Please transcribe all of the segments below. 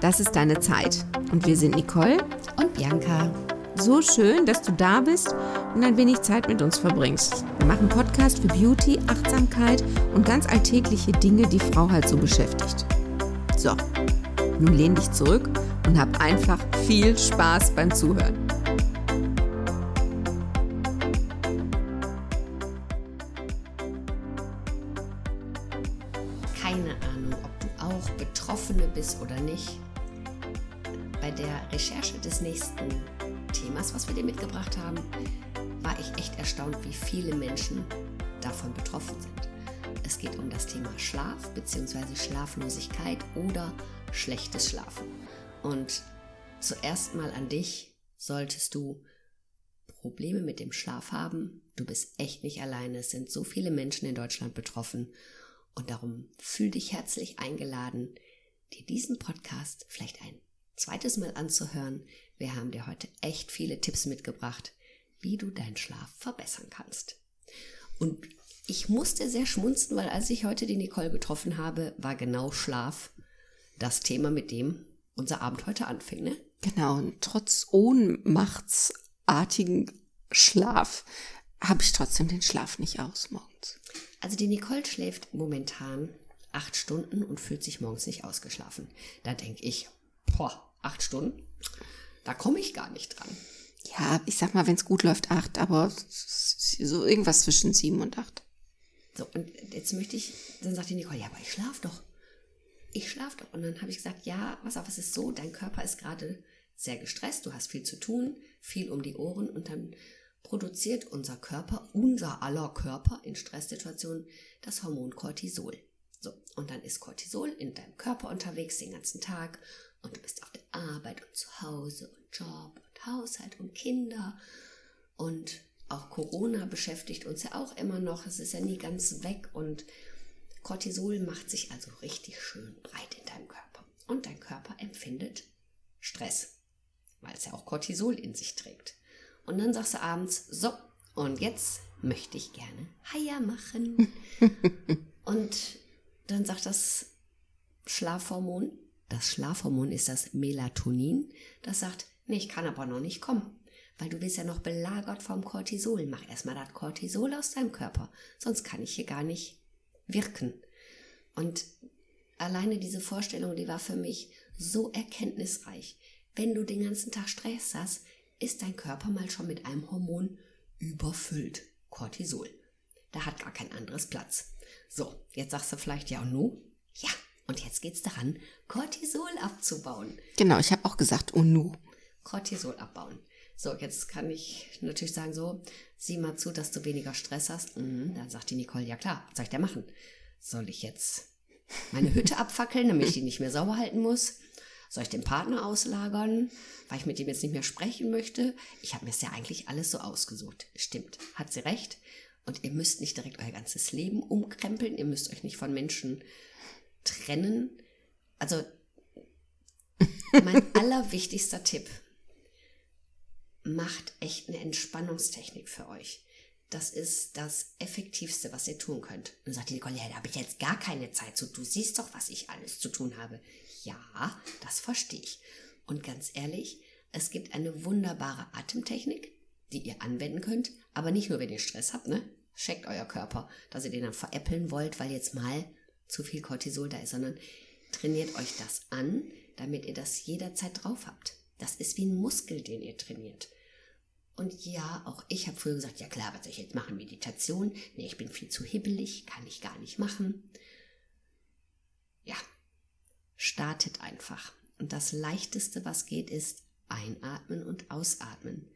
Das ist deine Zeit. Und wir sind Nicole und Bianca. So schön, dass du da bist und ein wenig Zeit mit uns verbringst. Wir machen Podcast für Beauty, Achtsamkeit und ganz alltägliche Dinge, die Frau halt so beschäftigt. So, nun lehn dich zurück und hab einfach viel Spaß beim Zuhören. Bzw. Schlaflosigkeit oder schlechtes Schlafen. Und zuerst mal an dich, solltest du Probleme mit dem Schlaf haben, du bist echt nicht alleine. Es sind so viele Menschen in Deutschland betroffen. Und darum fühl dich herzlich eingeladen, dir diesen Podcast vielleicht ein zweites Mal anzuhören. Wir haben dir heute echt viele Tipps mitgebracht, wie du deinen Schlaf verbessern kannst. Und ich musste sehr schmunzen, weil als ich heute die Nicole getroffen habe, war genau Schlaf das Thema, mit dem unser Abend heute anfing. Ne? Genau, und trotz ohnmachtsartigen Schlaf habe ich trotzdem den Schlaf nicht aus morgens. Also die Nicole schläft momentan acht Stunden und fühlt sich morgens nicht ausgeschlafen. Da denke ich, boah, acht Stunden, da komme ich gar nicht dran. Ja, ich sag mal, wenn es gut läuft, acht, aber so irgendwas zwischen sieben und acht. So, und jetzt möchte ich, dann sagt die Nicole, ja, aber ich schlaf doch. Ich schlaf doch. Und dann habe ich gesagt, ja, was auf, es ist so, dein Körper ist gerade sehr gestresst, du hast viel zu tun, viel um die Ohren und dann produziert unser Körper, unser aller Körper in Stresssituationen das Hormon Cortisol. So, und dann ist Cortisol in deinem Körper unterwegs den ganzen Tag und du bist auf der Arbeit und zu Hause und Job und Haushalt und Kinder und auch Corona beschäftigt uns ja auch immer noch. Es ist ja nie ganz weg und Cortisol macht sich also richtig schön breit in deinem Körper. Und dein Körper empfindet Stress, weil es ja auch Cortisol in sich trägt. Und dann sagst du abends, so, und jetzt möchte ich gerne Haier machen. und dann sagt das Schlafhormon, das Schlafhormon ist das Melatonin, das sagt, nee, ich kann aber noch nicht kommen, weil du bist ja noch belagert vom Cortisol. Mach erstmal das Cortisol aus deinem Körper, sonst kann ich hier gar nicht wirken. Und alleine diese Vorstellung, die war für mich so erkenntnisreich. Wenn du den ganzen Tag Stress hast, ist dein Körper mal schon mit einem Hormon überfüllt. Cortisol. Da hat gar kein anderes Platz. So, jetzt sagst du vielleicht ja und nu? Ja, und jetzt geht's daran, Cortisol abzubauen. Genau, ich habe auch gesagt, und nu. Cortisol abbauen. So, jetzt kann ich natürlich sagen, so, sieh mal zu, dass du weniger Stress hast. Mhm, dann sagt die Nicole, ja klar, was soll ich da machen? Soll ich jetzt meine Hütte abfackeln, damit ich die nicht mehr sauber halten muss? Soll ich den Partner auslagern, weil ich mit ihm jetzt nicht mehr sprechen möchte? Ich habe mir es ja eigentlich alles so ausgesucht. Stimmt, hat sie recht. Und ihr müsst nicht direkt euer ganzes Leben umkrempeln. Ihr müsst euch nicht von Menschen trennen. Also mein allerwichtigster Tipp, macht echt eine Entspannungstechnik für euch. Das ist das Effektivste, was ihr tun könnt. Und sagt die Nicole, ja, da habe ich jetzt gar keine Zeit zu. Du siehst doch, was ich alles zu tun habe. Ja, das verstehe ich. Und ganz ehrlich, es gibt eine wunderbare Atemtechnik, die ihr anwenden könnt, aber nicht nur, wenn ihr Stress habt, ne? Checkt euer Körper, dass ihr den dann veräppeln wollt, weil jetzt mal zu viel Cortisol da ist, sondern trainiert euch das an, damit ihr das jederzeit drauf habt. Das ist wie ein Muskel, den ihr trainiert. Und ja, auch ich habe früher gesagt, ja klar, was soll ich jetzt machen? Meditation? Nee, ich bin viel zu hibbelig, kann ich gar nicht machen. Ja, startet einfach. Und das leichteste, was geht, ist einatmen und ausatmen.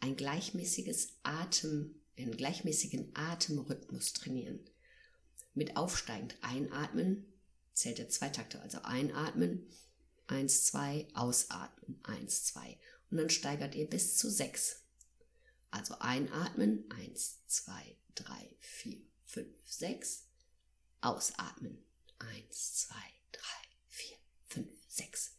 Ein gleichmäßiges Atem, einen gleichmäßigen Atemrhythmus trainieren. Mit aufsteigend einatmen zählt der Zweitakter, also einatmen, eins, zwei, ausatmen, eins, zwei. Und dann steigert ihr bis zu sechs. Also einatmen, eins, zwei, drei, vier, fünf, sechs. Ausatmen, eins, zwei, drei, vier, fünf, sechs.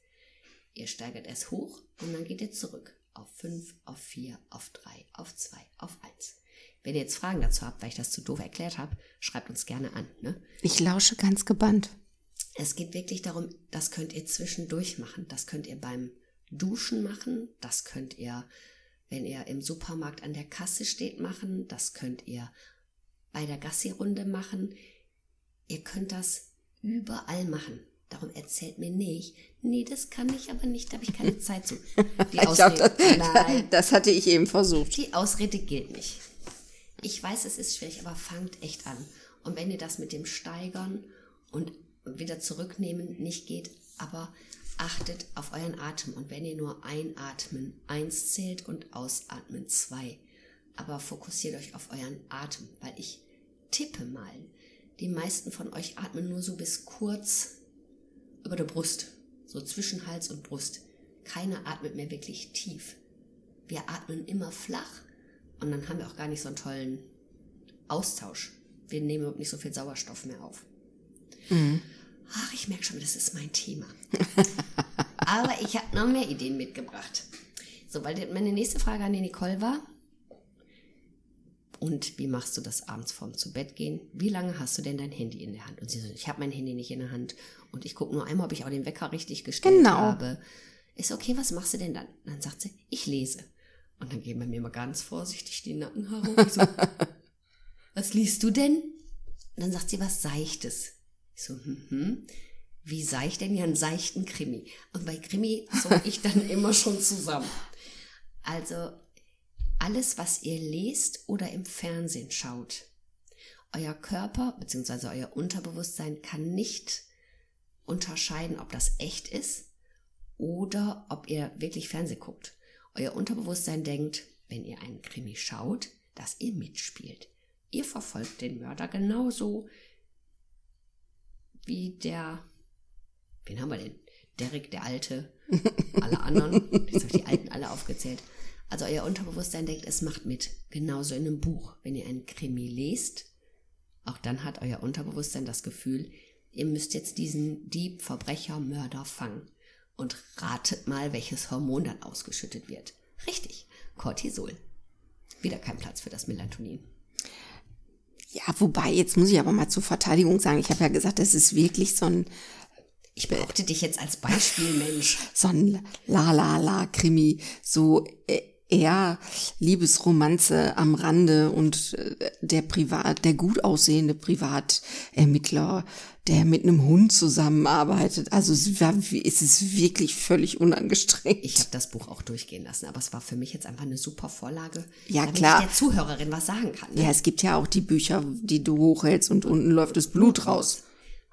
Ihr steigert es hoch und dann geht ihr zurück auf fünf, auf vier, auf drei, auf zwei, auf eins. Wenn ihr jetzt Fragen dazu habt, weil ich das zu doof erklärt habe, schreibt uns gerne an. Ne? Ich lausche ganz gebannt. Es geht wirklich darum, das könnt ihr zwischendurch machen. Das könnt ihr beim Duschen machen. Das könnt ihr, wenn ihr im Supermarkt an der Kasse steht, machen. Das könnt ihr bei der Gassi-Runde machen. Ihr könnt das überall machen. Darum erzählt mir nicht, nee, das kann ich aber nicht, da habe ich keine Zeit zu. Die Ausrede, das, nein, das hatte ich eben versucht. Die Ausrede gilt nicht. Ich weiß, es ist schwierig, aber fangt echt an. Und wenn ihr das mit dem Steigern und wieder zurücknehmen nicht geht, aber achtet auf euren Atem. Und wenn ihr nur einatmen, eins zählt und ausatmen, zwei. Aber fokussiert euch auf euren Atem, weil ich tippe mal, die meisten von euch atmen nur so bis kurz über der Brust, so zwischen Hals und Brust. Keiner atmet mehr wirklich tief. Wir atmen immer flach und dann haben wir auch gar nicht so einen tollen Austausch. Wir nehmen überhaupt nicht so viel Sauerstoff mehr auf. Mhm. Ach, ich merke schon, das ist mein Thema. Aber ich habe noch mehr Ideen mitgebracht. So, weil meine nächste Frage an die Nicole war, und wie machst du das abends vorm zu Bett gehen? Wie lange hast du denn dein Handy in der Hand? Und sie so, ich habe mein Handy nicht in der Hand und ich gucke nur einmal, ob ich auch den Wecker richtig gestellt genau. habe. Ist okay, was machst du denn dann? Dann sagt sie, ich lese. Und dann gehen bei mir mal ganz vorsichtig die Nackenhaare hoch. So, was liest du denn? Und dann sagt sie was Seichtes. So, hm, hm. Wie seicht denn ja einen seichten Krimi? Und bei Krimi zog ich dann immer schon zusammen. Also alles, was ihr lest oder im Fernsehen schaut. Euer Körper bzw. euer Unterbewusstsein kann nicht unterscheiden, ob das echt ist oder ob ihr wirklich Fernsehen guckt. Euer Unterbewusstsein denkt, wenn ihr einen Krimi schaut, dass ihr mitspielt. Ihr verfolgt den Mörder genauso wie der, wen haben wir denn? Derek, der Alte, alle anderen, jetzt habe ich die Alten alle aufgezählt. Also euer Unterbewusstsein denkt, es macht mit. Genauso in einem Buch. Wenn ihr einen Krimi lest, auch dann hat euer Unterbewusstsein das Gefühl, ihr müsst jetzt diesen Dieb, Verbrecher, Mörder fangen. Und ratet mal, welches Hormon dann ausgeschüttet wird. Richtig, Cortisol. Wieder kein Platz für das Melatonin. Ja, wobei, jetzt muss ich aber mal zur Verteidigung sagen, ich habe ja gesagt, das ist wirklich so ein ich brauchte dich jetzt als Beispiel, Mensch. So ein La-La-La-Krimi, so äh, eher Liebesromanze am Rande und äh, der Privat, der gut aussehende Privatermittler, der mit einem Hund zusammenarbeitet. Also es, war, es ist wirklich völlig unangestrengt. Ich habe das Buch auch durchgehen lassen, aber es war für mich jetzt einfach eine super Vorlage, ja, damit klar. ich der Zuhörerin was sagen kann. Ne? Ja, es gibt ja auch die Bücher, die du hochhältst und unten läuft das Blut raus.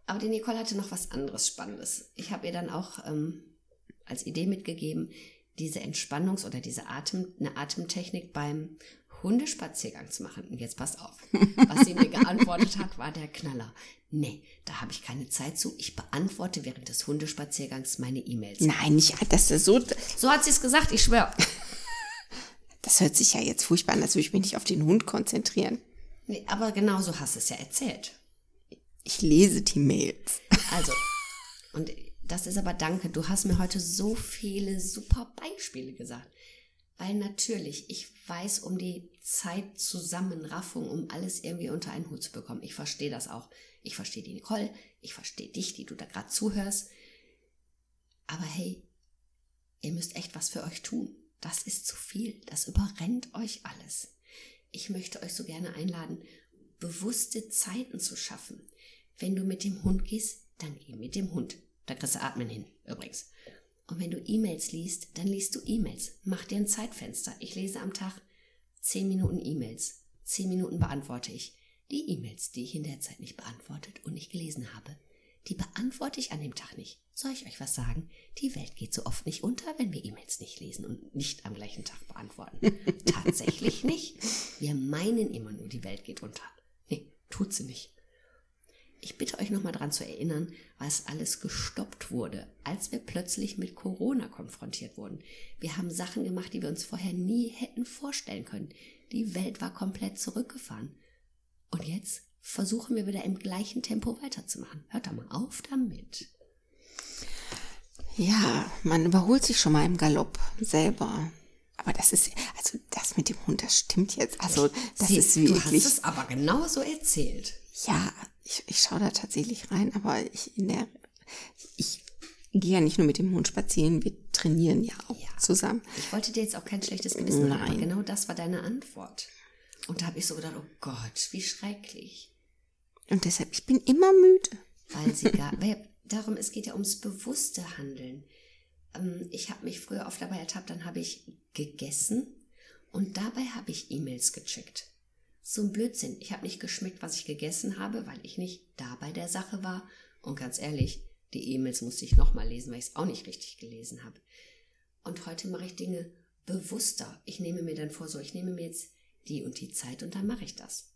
Aber die Nicole hatte noch was anderes Spannendes. Ich habe ihr dann auch ähm, als Idee mitgegeben, diese Entspannungs- oder diese Atem, eine Atemtechnik beim Hundespaziergang zu machen. Und jetzt passt auf. Was sie mir geantwortet hat, war der Knaller. Nee, da habe ich keine Zeit zu. Ich beantworte während des Hundespaziergangs meine E-Mails. Nein, nicht, das ist so. So hat sie es gesagt, ich schwöre. Das hört sich ja jetzt furchtbar an, als würde ich mich nicht auf den Hund konzentrieren. Nee, aber genau so hast du es ja erzählt. Ich lese die Mails. Also, und das ist aber danke, du hast mir heute so viele super Beispiele gesagt. Weil natürlich, ich weiß um die Zeitzusammenraffung, um alles irgendwie unter einen Hut zu bekommen. Ich verstehe das auch. Ich verstehe die Nicole, ich verstehe dich, die du da gerade zuhörst. Aber hey, ihr müsst echt was für euch tun. Das ist zu viel. Das überrennt euch alles. Ich möchte euch so gerne einladen, bewusste Zeiten zu schaffen. Wenn du mit dem Hund gehst, dann geh mit dem Hund. Da kriegst du Atmen hin, übrigens. Und wenn du E-Mails liest, dann liest du E-Mails. Mach dir ein Zeitfenster. Ich lese am Tag 10 Minuten E-Mails. 10 Minuten beantworte ich. Die E-Mails, die ich in der Zeit nicht beantwortet und nicht gelesen habe, die beantworte ich an dem Tag nicht. Soll ich euch was sagen? Die Welt geht so oft nicht unter, wenn wir E-Mails nicht lesen und nicht am gleichen Tag beantworten. Tatsächlich nicht. Wir meinen immer nur, die Welt geht unter. Nee, tut sie nicht. Ich bitte euch nochmal daran zu erinnern, was alles gestoppt wurde, als wir plötzlich mit Corona konfrontiert wurden. Wir haben Sachen gemacht, die wir uns vorher nie hätten vorstellen können. Die Welt war komplett zurückgefahren. Und jetzt versuchen wir wieder im gleichen Tempo weiterzumachen. Hört doch mal auf damit. Ja, man überholt sich schon mal im Galopp selber. Aber das ist, also das mit dem Hund, das stimmt jetzt. Also das Sie, ist wirklich. Du hast es aber genauso erzählt. Ja, ich, ich schaue da tatsächlich rein, aber ich in der gehe ja nicht nur mit dem Hund spazieren, wir trainieren ja auch Ja. zusammen. Ich wollte dir jetzt auch kein schlechtes Gewissen machen, aber genau das war deine Antwort. Und da habe ich so gedacht, oh Gott, wie schrecklich. Und deshalb, ich bin immer müde. Weil sie gar, weil darum, es geht ja ums bewusste Handeln. Ähm, ich habe mich früher oft dabei ertappt, dann habe ich gegessen und dabei habe ich E-Mails gecheckt. So ein Blödsinn. Ich habe nicht geschmeckt, was ich gegessen habe, weil ich nicht da bei der Sache war. Und ganz ehrlich, die E-Mails musste ich nochmal lesen, weil ich es auch nicht richtig gelesen habe. Und heute mache ich Dinge bewusster. Ich nehme mir dann vor, so, ich nehme mir jetzt die und die Zeit und dann mache ich das.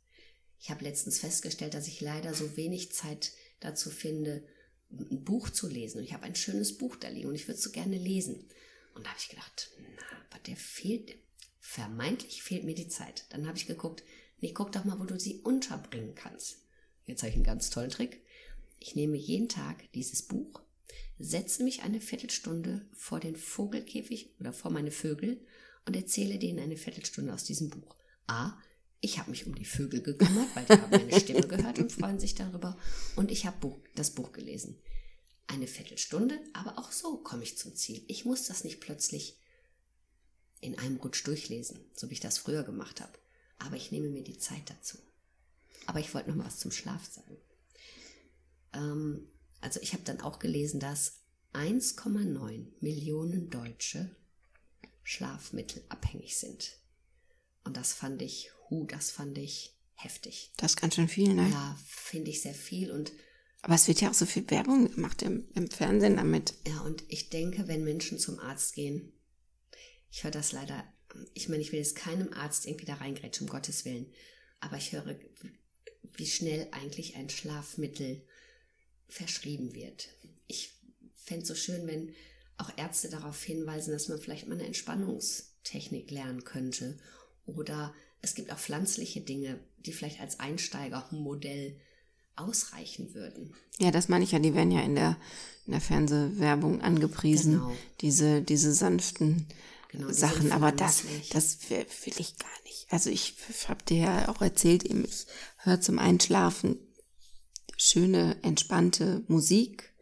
Ich habe letztens festgestellt, dass ich leider so wenig Zeit dazu finde, ein Buch zu lesen. Und ich habe ein schönes Buch da liegen und ich würde es so gerne lesen. Und da habe ich gedacht, na, aber der fehlt, vermeintlich fehlt mir die Zeit. Dann habe ich geguckt, nee, guck doch mal, wo du sie unterbringen kannst. Jetzt habe ich einen ganz tollen Trick. Ich nehme jeden Tag dieses Buch, setze mich eine Viertelstunde vor den Vogelkäfig oder vor meine Vögel und erzähle denen eine Viertelstunde aus diesem Buch. A, ich habe mich um die Vögel gekümmert, weil die haben meine Stimme gehört und freuen sich darüber. Und ich habe das Buch gelesen. Eine Viertelstunde, aber auch so komme ich zum Ziel. Ich muss das nicht plötzlich in einem Rutsch durchlesen, so wie ich das früher gemacht habe. Aber ich nehme mir die Zeit dazu. Aber ich wollte noch mal was zum Schlaf sagen. Ähm, also ich habe dann auch gelesen, dass 1,9 Millionen Deutsche schlafmittelabhängig sind. Und das fand ich, hu, das fand ich heftig. Das ist ganz schön viel, ne? Ja, finde ich sehr viel und Aber es wird ja auch so viel Werbung gemacht im, im Fernsehen damit. Ja, und ich denke, wenn Menschen zum Arzt gehen, ich höre das leider, ich meine, ich will jetzt keinem Arzt irgendwie da reingrätschen, um Gottes Willen, aber ich höre, wie schnell eigentlich ein Schlafmittel verschrieben wird. Ich fände es so schön, wenn auch Ärzte darauf hinweisen, dass man vielleicht mal eine Entspannungstechnik lernen könnte. Oder es gibt auch pflanzliche Dinge, die vielleicht als Einsteigermodell ausreichen würden. Ja, das meine ich ja, die werden ja in der, in der Fernsehwerbung angepriesen, Genau. diese, diese sanften Genau, Sachen, aber das, das will will ich gar nicht. Also ich habe dir ja auch erzählt, eben, ich höre zum Einschlafen schöne, entspannte Musik,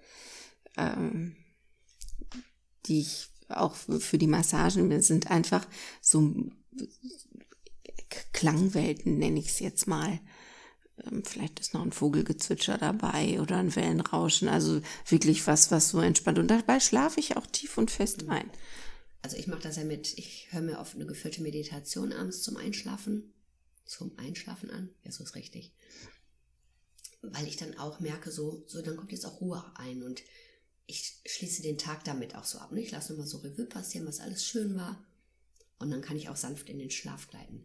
ähm, die ich auch für die Massagen, das sind einfach so Klangwelten, nenne ich es jetzt mal. Ähm, Vielleicht ist noch ein Vogelgezwitscher dabei oder ein Wellenrauschen. Also wirklich was, was so entspannt. Und dabei schlafe ich auch tief und fest ein. Also ich mache das ja mit, ich höre mir oft eine geführte Meditation abends zum Einschlafen, zum Einschlafen an, ja, so ist richtig. Weil ich dann auch merke, so, so, dann kommt jetzt auch Ruhe ein und ich schließe den Tag damit auch so ab. Ne? Ich lasse nochmal so Revue passieren, was alles schön war. Und dann kann ich auch sanft in den Schlaf gleiten.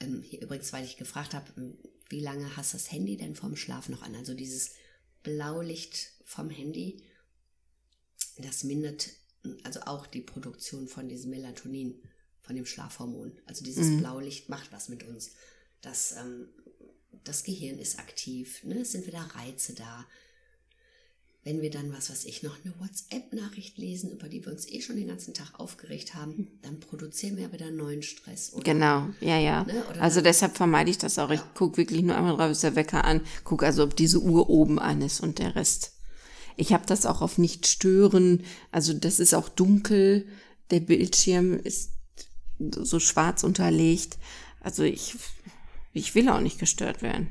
Ähm, hier übrigens, weil ich gefragt habe, ähm, wie lange hast das Handy denn vorm Schlaf noch an? Also dieses Blaulicht vom Handy, das mindert also auch die Produktion von diesem Melatonin, von dem Schlafhormon. Also dieses Blaulicht macht was mit uns. Das, ähm, das Gehirn ist aktiv, ne? es sind wieder Reize da. Wenn wir dann, was weiß ich, noch eine WhatsApp-Nachricht lesen, über die wir uns eh schon den ganzen Tag aufgeregt haben, dann produzieren wir wieder neuen Stress. Oder? Genau, ja, ja. Ne, also deshalb vermeide ich das auch. Ich gucke wirklich nur einmal drauf, ist der Wecker an, gucke also, ob diese Uhr oben an ist und der Rest. Ich habe das auch auf nicht stören. Also das ist auch dunkel. Der Bildschirm ist so schwarz unterlegt. Also ich, ich will auch nicht gestört werden.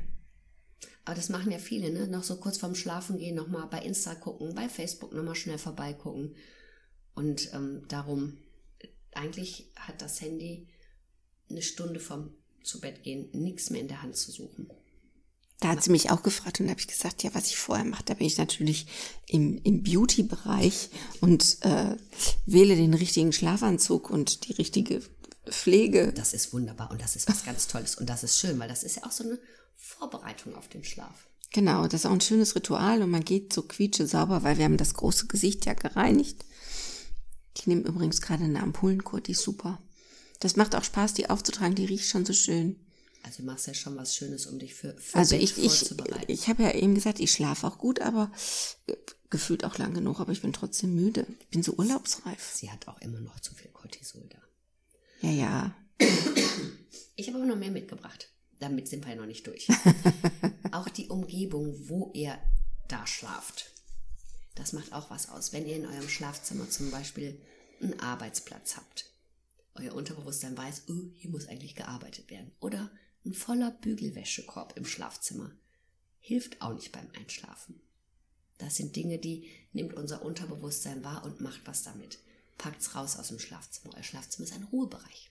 Aber das machen ja viele, ne? Noch so kurz vorm Schlafen gehen, nochmal bei Insta gucken, bei Facebook nochmal schnell vorbeigucken. Und ähm, darum, eigentlich hat das Handy eine Stunde vom zu Bett gehen nichts mehr in der Hand zu suchen. Da hat sie mich auch gefragt und da habe ich gesagt, ja, was ich vorher mache, da bin ich natürlich im, im Beauty-Bereich und äh, wähle den richtigen Schlafanzug und die richtige Pflege. Das ist wunderbar und das ist was ganz Tolles und das ist schön, weil das ist ja auch so eine Vorbereitung auf den Schlaf. Genau, das ist auch ein schönes Ritual und man geht so quietsche sauber, weil wir haben das große Gesicht ja gereinigt. Ich nehme übrigens gerade eine Ampullenkur, die ist super. Das macht auch Spaß, die aufzutragen, die riecht schon so schön. Also du machst ja schon was Schönes, um dich für, für Also ich, ich, ich habe ja eben gesagt, ich schlafe auch gut, aber gefühlt auch lang genug, aber ich bin trotzdem müde. Ich bin so urlaubsreif. Sie hat auch immer noch zu viel Cortisol da. Ja, ja. Ich habe aber noch mehr mitgebracht. Damit sind wir ja noch nicht durch. auch die Umgebung, wo ihr da schlaft. Das macht auch was aus. Wenn ihr in eurem Schlafzimmer zum Beispiel einen Arbeitsplatz habt, euer Unterbewusstsein weiß, oh, hier muss eigentlich gearbeitet werden. Oder ein voller Bügelwäschekorb im Schlafzimmer. Hilft auch nicht beim Einschlafen. Das sind Dinge, die nimmt unser Unterbewusstsein wahr und macht was damit. Packt's raus aus dem Schlafzimmer. Euer Schlafzimmer ist ein Ruhebereich.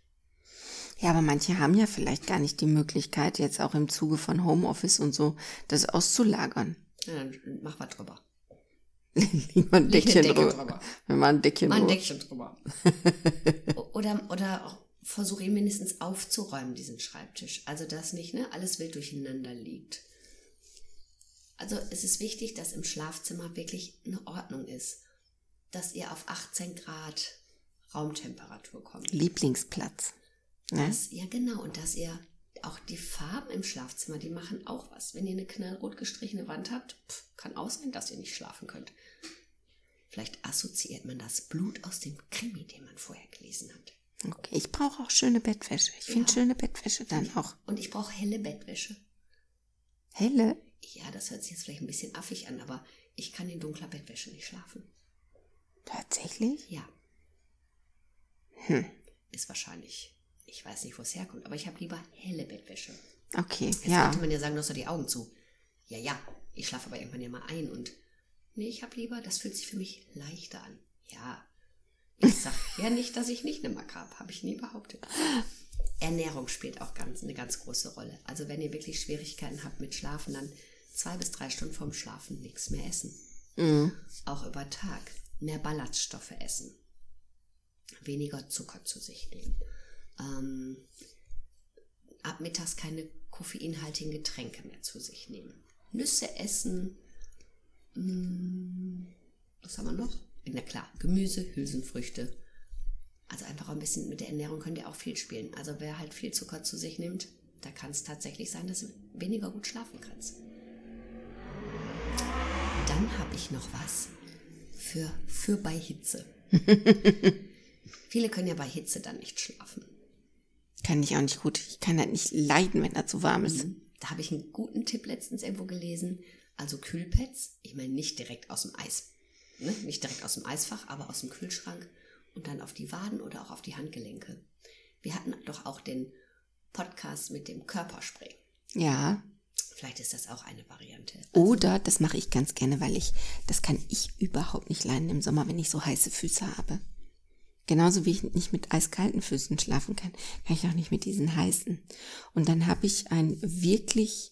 Ja, aber manche haben ja vielleicht gar nicht die Möglichkeit, jetzt auch im Zuge von Homeoffice und so, das auszulagern. Ja, dann mach was drüber. Leg mal ein Deckchen drüber. drüber. Man ein Deckchen mal ein Deckchen drüber. oder, oder auch versuche ihn mindestens aufzuräumen, diesen Schreibtisch. Also, dass nicht ne, alles wild durcheinander liegt. Also, es ist wichtig, dass im Schlafzimmer wirklich eine Ordnung ist. Dass ihr auf 18 Grad Raumtemperatur kommt. Lieblingsplatz. Ne? Das, ja, genau. Und dass ihr auch die Farben im Schlafzimmer, die machen auch was. Wenn ihr eine knallrot gestrichene Wand habt, pff, kann auch sein, dass ihr nicht schlafen könnt. Vielleicht assoziiert man das Blut aus dem Krimi, den man vorher gelesen hat. Okay, ich brauche auch schöne Bettwäsche. Ich finde ja. schöne Bettwäsche dann auch. Und ich brauche helle Bettwäsche. Helle? Ja, das hört sich jetzt vielleicht ein bisschen affig an, aber ich kann in dunkler Bettwäsche nicht schlafen. Tatsächlich? Ja. Hm. Ist wahrscheinlich ich weiß nicht, wo es herkommt, aber ich habe lieber helle Bettwäsche. Okay, Jetzt ja. könnte man ja sagen, du hast doch die Augen zu. Ja, ja, ich schlafe aber irgendwann ja mal ein und nee, ich habe lieber, das fühlt sich für mich leichter an. Ja, ich sag ja nicht, dass ich nicht eine Macke habe, habe ich nie behauptet. Ernährung spielt auch ganz, eine ganz große Rolle. Also wenn ihr wirklich Schwierigkeiten habt mit Schlafen, dann zwei bis drei Stunden vorm Schlafen nichts mehr essen. Mhm. Auch über Tag mehr Ballaststoffe essen. Weniger Zucker zu sich nehmen ähm, ab mittags keine koffeinhaltigen Getränke mehr zu sich nehmen. Nüsse essen. Mh, hm, was haben wir noch? Na klar, Gemüse, Hülsenfrüchte. Also einfach ein bisschen mit der Ernährung könnt ihr auch viel spielen. Also wer halt viel Zucker zu sich nimmt, da kann es tatsächlich sein, dass du weniger gut schlafen kannst. Dann habe ich noch was für, für bei Hitze. Viele können ja bei Hitze dann nicht schlafen. Kann ich auch nicht gut. Ich kann halt nicht leiden, wenn er zu warm ist. Mhm. Da habe ich einen guten Tipp letztens irgendwo gelesen. Also Kühlpads, ich meine nicht direkt aus dem Eis, ne? nicht direkt aus dem Eisfach, aber aus dem Kühlschrank und dann auf die Waden oder auch auf die Handgelenke. Wir hatten doch auch den Podcast mit dem Körperspray. Ja. Vielleicht ist das auch eine Variante. Also oder, das mache ich ganz gerne, weil ich, das kann ich überhaupt nicht leiden im Sommer, wenn ich so heiße Füße habe. Genauso wie ich nicht mit eiskalten Füßen schlafen kann, kann ich auch nicht mit diesen heißen. Und dann habe ich ein wirklich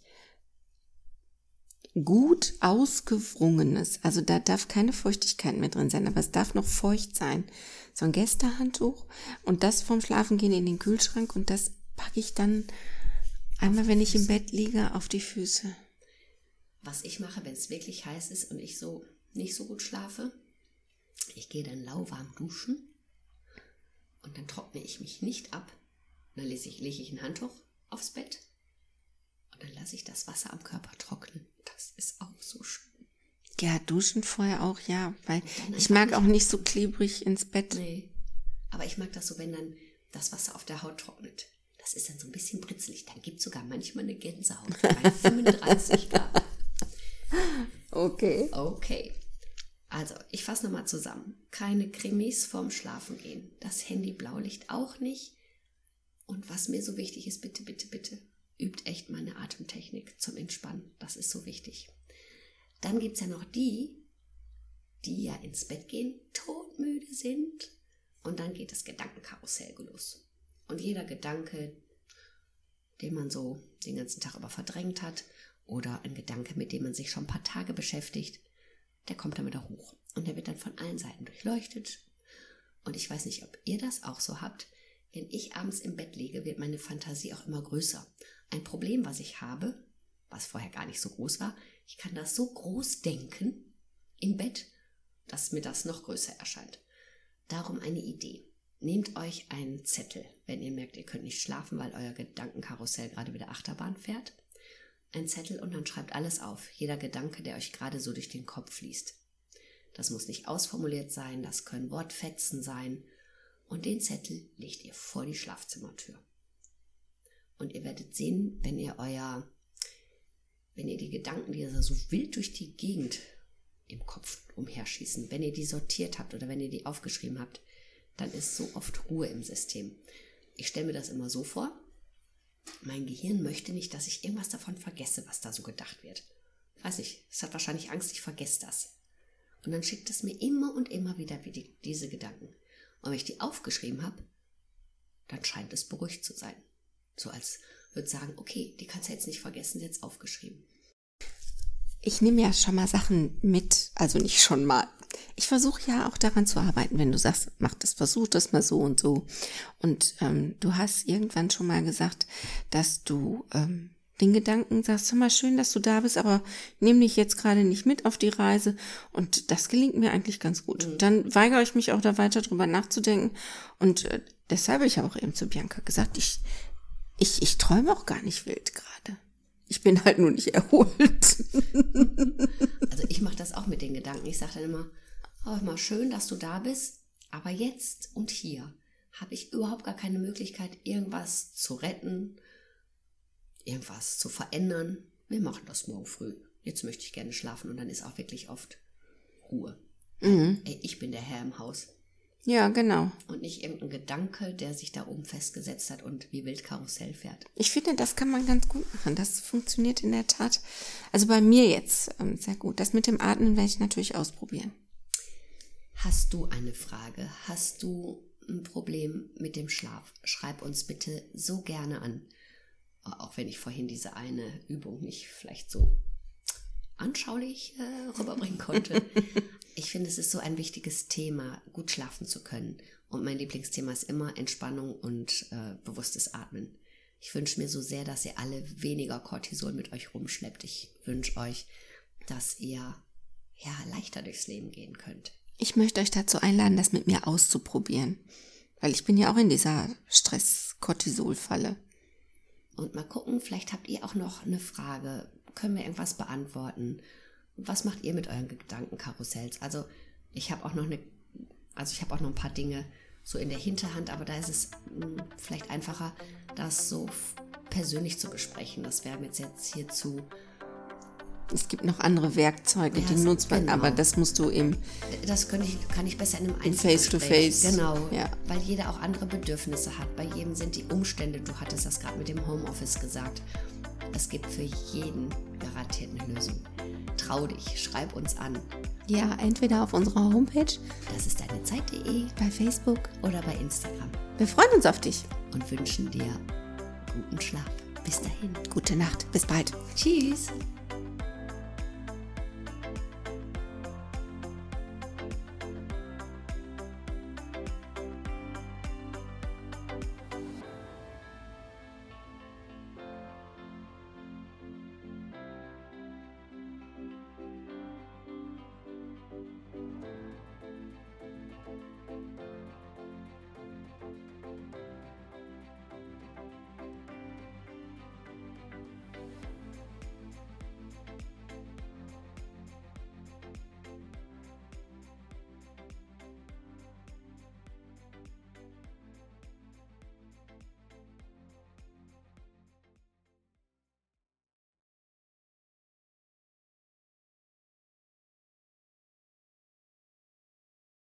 gut ausgewrungenes, also da darf keine Feuchtigkeit mehr drin sein, aber es darf noch feucht sein. So ein Gästehandtuch und das vom Schlafengehen in den Kühlschrank und das packe ich dann einmal, wenn ich im Bett liege, auf die Füße. Was ich mache, wenn es wirklich heiß ist und ich so nicht so gut schlafe, ich gehe dann lauwarm duschen und dann trockne ich mich nicht ab. dann lege ich, lege ich ein Handtuch aufs Bett und dann lasse ich das Wasser am Körper trocknen. Das ist auch so schön. Ja, duschen vorher auch, ja, weil ich mag auch nicht so klebrig ins Bett. Nee. Aber ich mag das so, wenn dann das Wasser auf der Haut trocknet. Das ist dann so ein bisschen britzelig. Dann gibt es sogar manchmal eine Gänsehaut bei 35 Grad. Okay. Okay. Also, ich fasse nochmal zusammen. Keine Krimis vorm Schlafen gehen. Das Handy Blaulicht auch nicht. Und was mir so wichtig ist, bitte, bitte, bitte, übt echt meine Atemtechnik zum Entspannen. Das ist so wichtig. Dann gibt es ja noch die, die ja ins Bett gehen, todmüde sind. Und dann geht das Gedankenkarussell los. Und jeder Gedanke, den man so den ganzen Tag über verdrängt hat, oder ein Gedanke, mit dem man sich schon ein paar Tage beschäftigt, der kommt dann wieder hoch. Und der wird dann von allen Seiten durchleuchtet. Und ich weiß nicht, ob ihr das auch so habt. Wenn ich abends im Bett liege, wird meine Fantasie auch immer größer. Ein Problem, was ich habe, was vorher gar nicht so groß war, ich kann das so groß denken im Bett, dass mir das noch größer erscheint. Darum eine Idee. Nehmt euch einen Zettel, wenn ihr merkt, ihr könnt nicht schlafen, weil euer Gedankenkarussell gerade wieder Achterbahn fährt ein Zettel und dann schreibt alles auf, jeder Gedanke, der euch gerade so durch den Kopf fließt. Das muss nicht ausformuliert sein, das können Wortfetzen sein. Und den Zettel legt ihr vor die Schlafzimmertür. Und ihr werdet sehen, wenn ihr euer, wenn ihr die Gedanken, die so wild durch die Gegend im Kopf umherschießen. Wenn ihr die sortiert habt oder wenn ihr die aufgeschrieben habt, dann ist so oft Ruhe im System. Ich stelle mir das immer so vor, mein Gehirn möchte nicht, dass ich irgendwas davon vergesse, was da so gedacht wird. Weiß nicht, es hat wahrscheinlich Angst, ich vergesse das. Und dann schickt es mir immer und immer wieder diese Gedanken. Und wenn ich die aufgeschrieben habe, dann scheint es beruhigt zu sein. So als würde sagen, okay, die kannst du jetzt nicht vergessen, sie jetzt aufgeschrieben. Ich nehme ja schon mal Sachen mit, also nicht schon mal. Ich versuche ja auch daran zu arbeiten, wenn du sagst, mach das, versuch das mal so und so. Und ähm, du hast irgendwann schon mal gesagt, dass du ähm, den Gedanken sagst, hör mal schön, dass du da bist, aber nimm dich jetzt gerade nicht mit auf die Reise. Und das gelingt mir eigentlich ganz gut. Mhm. Dann weigere ich mich auch da weiter drüber nachzudenken. Und äh, deshalb habe ich auch eben zu Bianca gesagt, ich, ich, ich träume auch gar nicht wild gerade. Ich bin halt nur nicht erholt. also ich mache das auch mit den Gedanken. Ich sage dann immer, oh, mal schön, dass du da bist, aber jetzt und hier habe ich überhaupt gar keine Möglichkeit, irgendwas zu retten, irgendwas zu verändern. Wir machen das morgen früh. Jetzt möchte ich gerne schlafen und dann ist auch wirklich oft Ruhe. Mhm. Ich bin der Herr im Haus. Ja, genau. Und nicht irgendein Gedanke, der sich da oben festgesetzt hat und wie wild Karussell fährt. Ich finde, das kann man ganz gut machen. Das funktioniert in der Tat. Also bei mir jetzt ähm, sehr gut. Das mit dem Atmen werde ich natürlich ausprobieren. Hast du eine Frage? Hast du ein Problem mit dem Schlaf? Schreib uns bitte so gerne an. Auch wenn ich vorhin diese eine Übung nicht vielleicht so anschaulich äh, rüberbringen konnte. ich finde, es ist so ein wichtiges Thema, gut schlafen zu können. Und mein Lieblingsthema ist immer Entspannung und äh, bewusstes Atmen. Ich wünsche mir so sehr, dass ihr alle weniger Cortisol mit euch rumschleppt. Ich wünsche euch, dass ihr ja leichter durchs Leben gehen könnt. Ich möchte euch dazu einladen, das mit mir auszuprobieren. Weil ich bin ja auch in dieser Stress-Cortisol-Falle. Und mal gucken, vielleicht habt ihr auch noch eine Frage. Können wir irgendwas beantworten? Was macht ihr mit euren Gedankenkarussells? Also ich habe auch noch eine, also ich habe auch noch ein paar Dinge so in der Hinterhand, aber da ist es hm, vielleicht einfacher, das so persönlich zu besprechen. Das wäre mir jetzt hier zu es gibt noch andere Werkzeuge, ja, die nutzt man, genau. aber das musst du im. Das kann ich, kann ich besser in einem Face to Face. Genau. Ja. Weil jeder auch andere Bedürfnisse hat. Bei jedem sind die Umstände, du hattest das gerade mit dem Homeoffice gesagt. Es gibt für jeden garantiert eine Lösung. Trau dich, schreib uns an. Ja, entweder auf unserer Homepage. Das ist deine Zeit.de. Bei Facebook. Oder bei Instagram. Wir freuen uns auf dich. Und wünschen dir guten Schlaf. Bis dahin. Gute Nacht. Bis bald. Tschüss.